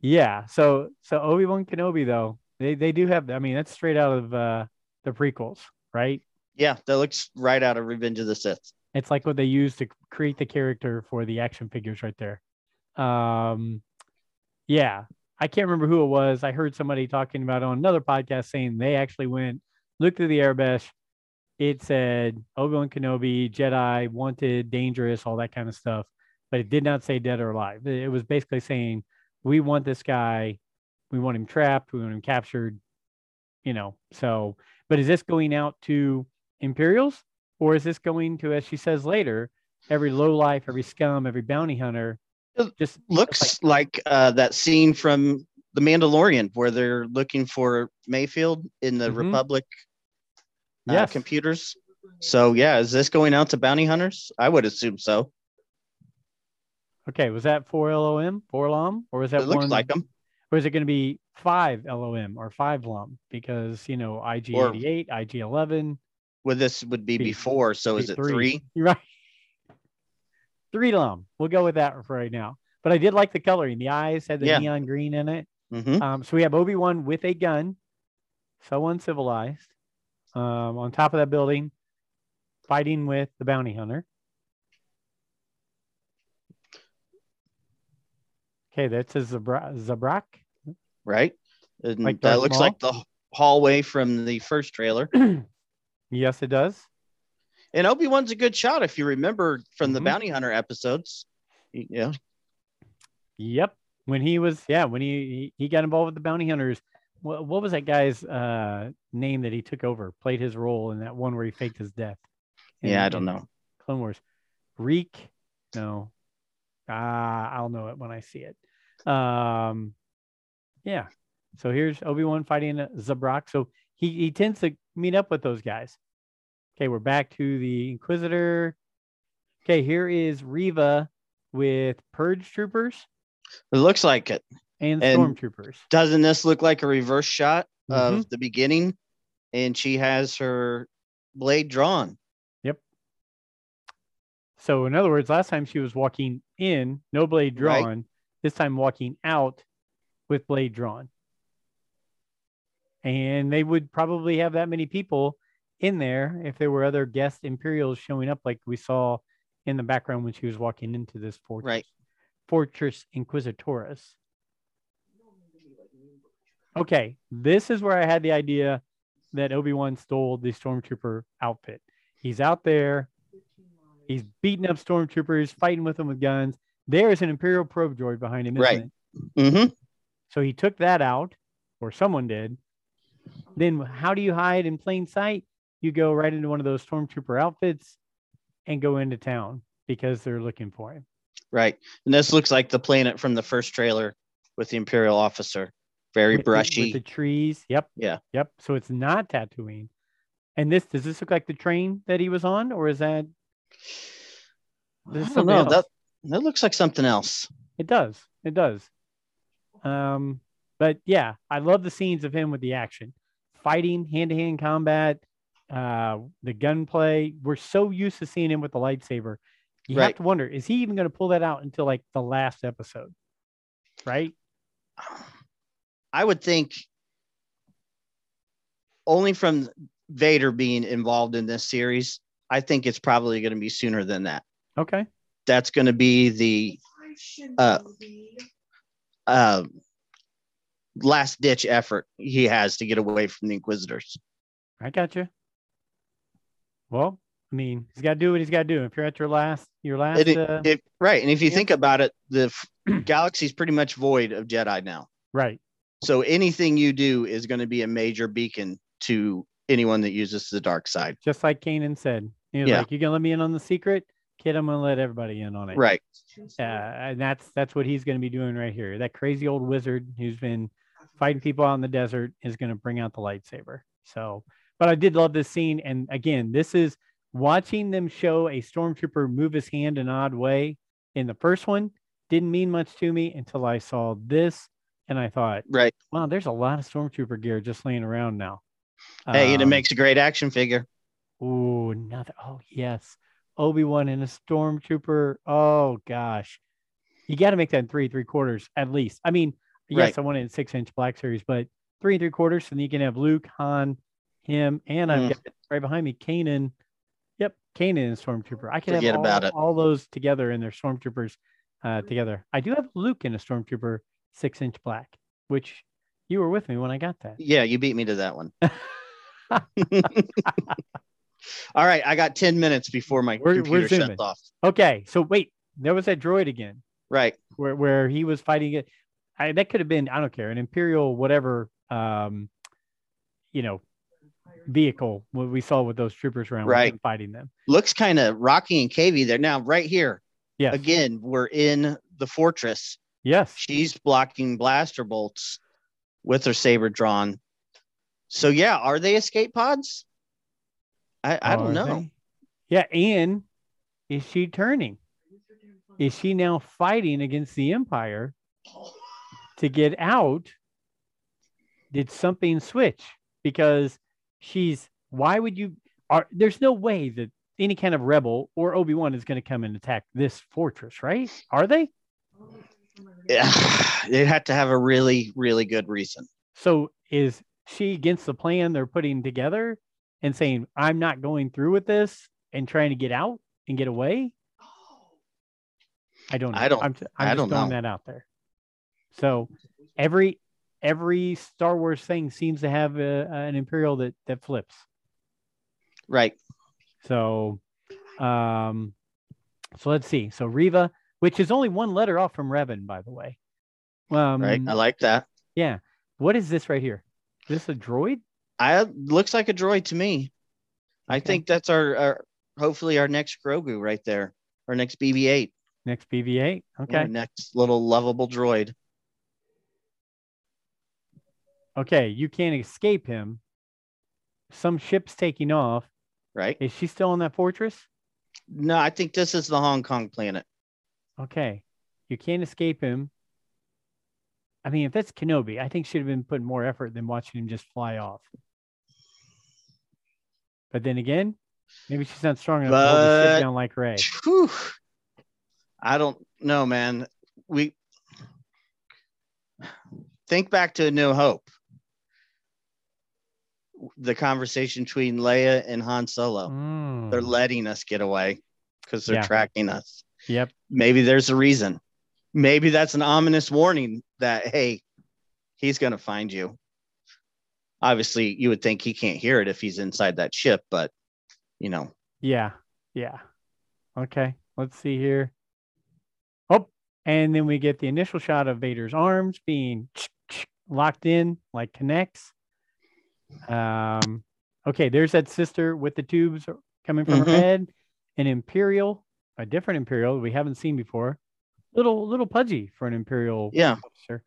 yeah. So so Obi Wan Kenobi though they they do have. I mean that's straight out of uh, the prequels, right? Yeah, that looks right out of Revenge of the Sith. It's like what they used to create the character for the action figures right there. Um, yeah, I can't remember who it was. I heard somebody talking about on another podcast saying they actually went looked at the airbrush. It said Obi Wan Kenobi, Jedi, wanted, dangerous, all that kind of stuff, but it did not say dead or alive. It was basically saying we want this guy, we want him trapped, we want him captured, you know. So, but is this going out to Imperials? or is this going to, as she says later, every low life, every scum, every bounty hunter? It Just Looks like, uh, that scene from The Mandalorian where they're looking for Mayfield in the Mhm. Republic uh, Yes. computers. So yeah, is this going out to bounty hunters? I would assume so. Okay. Was that four LOM, four LOM, or was that It looks one? like them. or is it going to be five LOM or five LOM? Because you know IG Or- eighty eight, IG eleven, Well, this would be Be- before. So is it three? You're right. Three LOM. We'll go with that for right now. But I did like the coloring. The eyes had the Yeah. neon green in it. hmm Um, so we have Obi Wan with a gun, so uncivilized, um, on top of that building, fighting with the bounty hunter. Okay, that's a Zabra- Zabrak. Right. And Like that looks Maul? like the hallway from the first trailer. yes, it does. And Obi Wan's a good shot if you remember from the Mhm. bounty hunter episodes. Yeah. Yep. When he was, yeah, when he he he got involved with the bounty hunters. What, what was that guy's uh, name that he took over? Played his role in that one where he faked his death. in- Yeah, I don't know. Clone Wars. Reek. No. Ah, I'll know it when I see it. Um, yeah. So here's Obi Wan fighting Zabrak. So he he tends to meet up with those guys. Okay, we're back to the Inquisitor. Okay, here is Reva with Purge troopers It looks like it. and And- stormtroopers. Doesn't this look like a reverse shot Mhm. of the beginning? And she has her blade drawn. So in other words, last time she was walking in, no blade Right. drawn. This time walking out with blade drawn. And they would probably have that many people in there if there were other guest Imperials showing up, like we saw in the background when she was walking into this fortress. Right. Fortress Inquisitoris. Okay, this is where I had the idea that Obi Wan stole the stormtrooper outfit. He's out there, he's beating up stormtroopers, fighting with them with guns. There's an Imperial probe droid behind him, Right. it? hmm So he took that out, or someone did. Then how do you hide in plain sight? You go right into one of those stormtrooper outfits and go into town because they're looking for him. Right. And this looks like the planet from the first trailer with the Imperial officer. Very With brushy. with the trees. Yep. Yeah. Yep. So it's not Tatooine. And this does this look like the train that he was on, or is that? I don't know. else. That that looks like something else. It does. It does. Um, but yeah, I love the scenes of him with the action, fighting, hand to hand combat, uh, the gunplay. We're so used to seeing him with the lightsaber. You have to wonder, is he even going to pull that out until like the last episode? Right? I would think only from Vader being involved in this series, I think it's probably going to be sooner than that. Okay. That's going to be the Uh, uh, last ditch effort he has to get away from the Inquisitors. I got you. Well, I mean, he's got to do what he's got to do. If you're at your last, your last, It- uh, If, right. And if you Yeah. think about it, the f- galaxy's pretty much void of Jedi now. right. So anything you do is going to be a major beacon to anyone that uses the dark side. Just like Kanan said, he was Yeah. like, "You gonna let me in on the secret, kid? I'm gonna let everybody in on it." Right. Uh, and that's that's what he's going to be doing right here. That crazy old wizard who's been fighting people out in the desert is going to bring out the lightsaber. So, but I did love this scene. And again, this is watching them show a stormtrooper move his hand an odd way in the first one didn't mean much to me until I saw this. And I thought, Right. wow, there's a lot of stormtrooper gear just laying around now. Hey, and it Um, makes a great action figure. Ooh, another. Oh, yes. Obi Wan and a stormtrooper. Oh, gosh. You got to make that in three, three quarters at least. I mean, yes, Right. I want it in six inch black series, but three and three quarters. And you can have Luke, Han, him, and I've Mm. got right behind me, Kanan. Yep, Kanan and Stormtrooper. I can Forget have all, about it. all those together in their Stormtroopers uh, together. I do have Luke in a Stormtrooper six inch black, which you were with me when I got that. Yeah, you beat me to that one. All right, I got 10 minutes before my We're- we're computer zooming. shuts off. Okay, so wait, there was that droid again. Right. where where he was fighting it. I, that could have been I don't care an imperial whatever um you know vehicle what we saw with those troopers around Right. fighting them. Looks kind of rocky and cavey there. Now, right here, Yeah. again, we're in the fortress. Yes. She's blocking blaster bolts with her saber drawn. So, yeah, are they escape pods? I, I oh, don't know. they? Yeah, and is she turning? Is she now fighting against the empire to get out? Did something switch? Because she's why would you are there's no way that any kind of rebel or Obi-Wan is going to come and attack this fortress, right? Are they? Yeah, they had to have a really, really good reason. So is she against the plan they're putting together and saying, I'm not going through with this and trying to get out and get away? I don't know. I don't- I'm, I'm I just don't throwing know. that out there. So every every Star Wars thing seems to have a, an Imperial that that flips. Right. So um so let's see. So Reva, which is only one letter off from Revan, by the way. Um Right. I like that. yeah. What is this right here? Is this a droid? I looks like a droid to me. I think that's our, our hopefully our next Grogu right there, our next BB-8, Next BB-8. Okay. our next little lovable droid. Okay. You can't escape him. Some ship's taking off. Right? Is she still in that fortress? No, I think this is the Hong Kong planet. Okay. You can't escape him. I mean, if that's Kenobi, I think she should have been putting more effort than watching him just fly off. But then again, maybe she's not strong enough to hold But- ship down like Rey. I don't know, man. We think back to A New Hope. The conversation between Leia and Han Solo. Mm. They're letting us get away because they're Yeah. tracking us. Yep. Maybe there's a reason. Maybe that's an ominous warning that hey, he's gonna find you. Obviously, you would think he can't hear it if he's inside that ship, but you know, Yeah. Yeah. Okay. Let's see here. Oh, and then we get the initial shot of Vader's arms being locked in like connects. Um, okay, there's that sister with the tubes coming from Mhm. her head, an Imperial, a different Imperial we haven't seen before. Little little pudgy for an Imperial yeah. officer.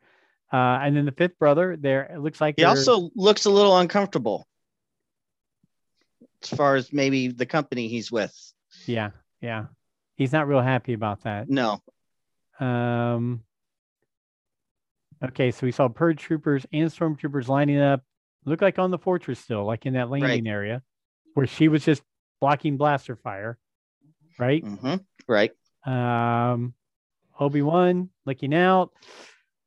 Uh, and then the fifth brother there, it looks like He also looks a little uncomfortable as far as maybe the company he's with. yeah, yeah. He's not real happy about that. No, Um, okay, so we saw purge troopers and stormtroopers lining up. Look like on the fortress still, like in that landing area where she was just blocking blaster fire, right? Mm-hmm. right, Um, Obi Wan looking out.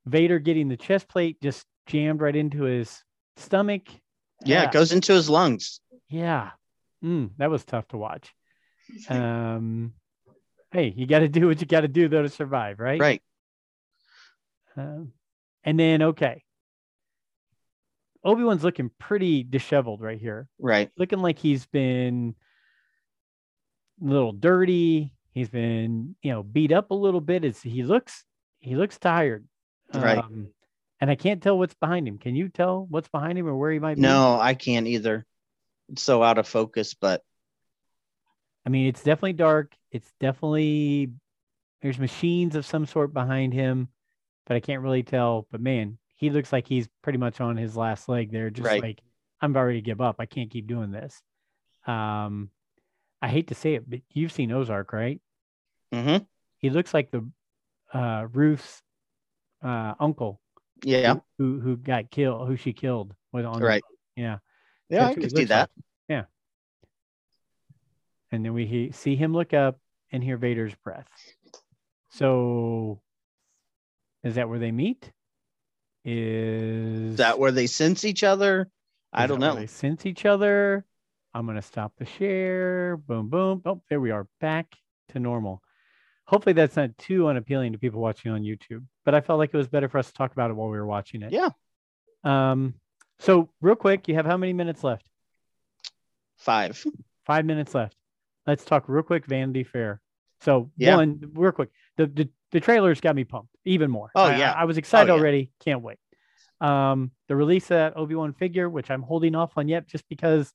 Vader getting the chest plate just jammed right into his stomach. yeah, it goes into his lungs. Yeah. Mm, that was tough to watch. Um, hey, you got to do what you got to do though to survive, right? Right, Um, and then, okay. Obi Wan's looking pretty disheveled right here, right, looking like he's been a little dirty. He's been, you know, beat up a little bit. As he looks, he looks tired. Right. Um, and I can't tell what's behind him. Can you tell what's behind him or where he might be? no, I can't either. It's so out of focus, but I mean, it's definitely dark. It's definitely there's machines of some sort behind him, but I can't really tell. But man, he looks like he's pretty much on his last leg there, just Right. like I'm about ready to give up. I can't keep doing this. Um, I hate to say it, but you've seen Ozark, right? Mm-hmm. He looks like the uh, Ruth's uh, uncle Yeah. who who got killed, who she killed was on Right. boat. Yeah. Yeah, That's I can see that. like. Yeah. And then we he, see him look up and hear Vader's breath. So is that where they meet? Is Is that where they sense each other? I don't know. They sense each other. I'm gonna stop the share. Boom, boom. Oh, there we are, back to normal. Hopefully that's not too unappealing to people watching on YouTube. But I felt like it was better for us to talk about it while we were watching it. Yeah. Um. So real quick, you have how many minutes left? Five. Five minutes left. Let's talk real quick. Vanity Fair. So Yeah. one, real quick. The, the the trailers got me pumped even more. Oh, I- I- yeah. I, was excited yeah. already. Can't wait. Um, the release of that Obi Wan figure, which I'm holding off on yet, just because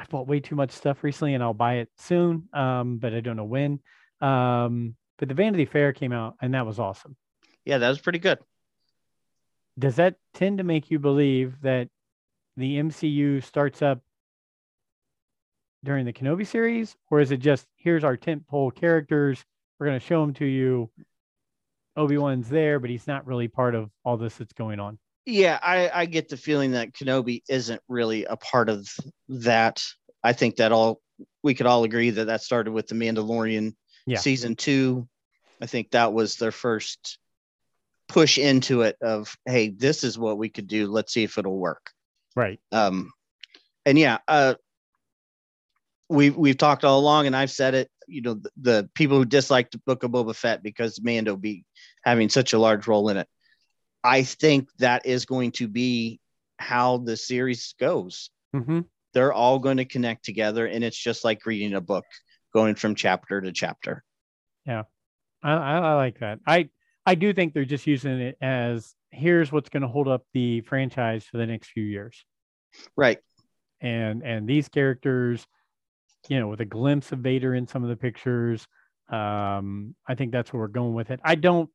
I bought way too much stuff recently, and I'll buy it soon. Um, but I don't know when. Um, but the Vanity Fair came out, and that was awesome. Yeah, that was pretty good. Does that tend to make you believe that the MCU starts up during the Kenobi series, or is it just here's our tentpole characters, we're going to show them to you? Obi Wan's there, but he's not really part of all this that's going on. Yeah, I, I get the feeling that Kenobi isn't really a part of that. I think that all we could all agree that that started with the Mandalorian Yeah. season two. I think that was their first push into it of, hey, this is what we could do. Let's see if it'll work. Right. Um, and yeah, uh, we've we've talked all along, and I've said it. You know, the, the people who disliked the Book of Boba Fett because Mando be having such a large role in it. I think that is going to be how the series goes. Mm-hmm. They're all going to connect together, and it's just like reading a book, going from chapter to chapter. Yeah, I, I like that. I I do think they're just using it as here's what's going to hold up the franchise for the next few years. Right. and and these characters you know with a glimpse of vader in some of the pictures um i think that's where we're going with it i don't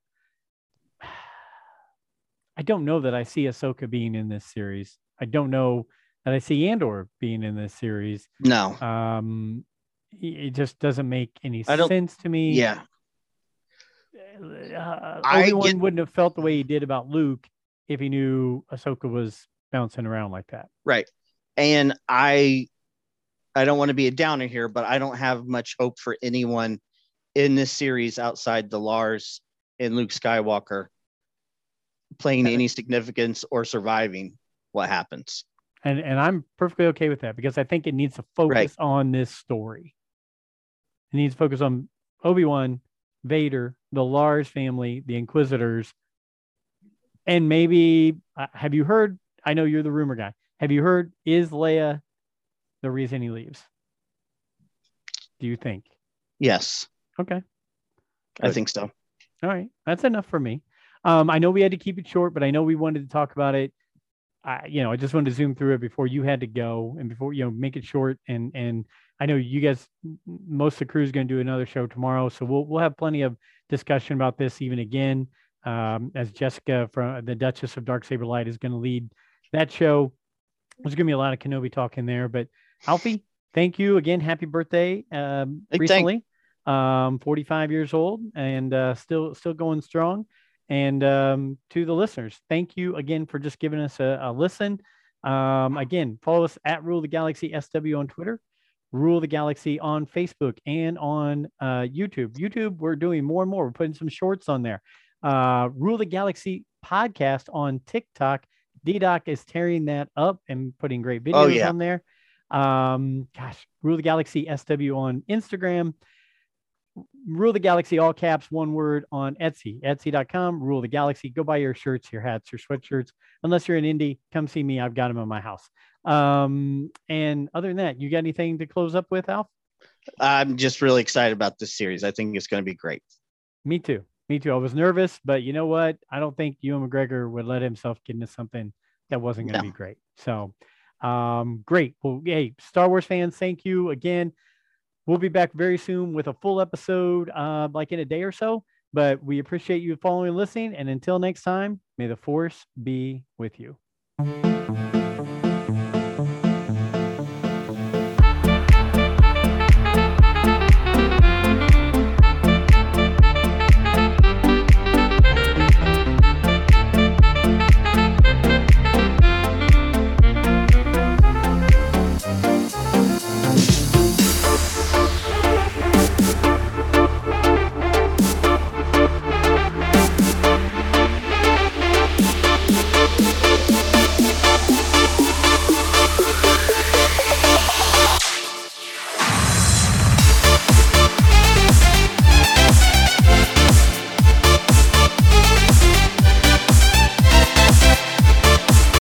i don't know that i see ahsoka being in this series i don't know that i see andor being in this series No. um it just doesn't make any sense to me Yeah. uh, I Obi-Wan get- wouldn't have felt the way he did about luke if he knew ahsoka was bouncing around like that Right. And I I don't want to be a downer here, but I don't have much hope for anyone in this series outside the Lars and Luke Skywalker playing any significance or surviving what happens. and and I'm perfectly okay with that because I think it needs to focus Right. on this story. It needs to focus on Obi Wan, Vader, the Lars family, the Inquisitors, and maybe uh, have you heard? I know you're the rumor guy. Have you heard? Is Leia the reason he leaves? Do you think? Yes, Okay, I think so. all right, that's enough for me. Um, I know we had to keep it short, but I know we wanted to talk about it. I, you know, I just wanted to zoom through it before you had to go, and before you know, make it short. And and I know you guys, most of the crew is going to do another show tomorrow, so we'll we'll have plenty of discussion about this even again. Um, as Jessica from the Duchess of Dark Saber Light is going to lead that show. There's going to be a lot of Kenobi talk in there, but Alfie, thank you again. Happy birthday um, recently. Um, 45 years old and uh, still still going strong. And um, to the listeners, thank you again for just giving us a, a listen. Um, again, follow us at Rule the Galaxy SW on Twitter, Rule the Galaxy on Facebook, and on uh, YouTube. YouTube, we're doing more and more. We're putting some shorts on there. Uh, Rule the Galaxy podcast on TikTok. DDoc is tearing that up and putting great videos Oh, yeah. on there. Um, gosh, Rule the Galaxy SW on Instagram. Rule the Galaxy, all caps, one word on Etsy, etsy.com. Rule the Galaxy. Go buy your shirts, your hats, your sweatshirts. Unless you're in Indy, come see me. I've got them in my house. Um, and other than that, you got anything to close up with, Alf? I'm just really excited about this series. I think it's going to be great. Me too. Me too. I was nervous, but you know what? I don't think Ewan McGregor would let himself get into something that wasn't going to No. be great. So, um, great. Well, hey, Star Wars fans, thank you again. We'll be back very soon with a full episode, uh, like in a day or so. But we appreciate you following and listening. And until next time, may the force be with you.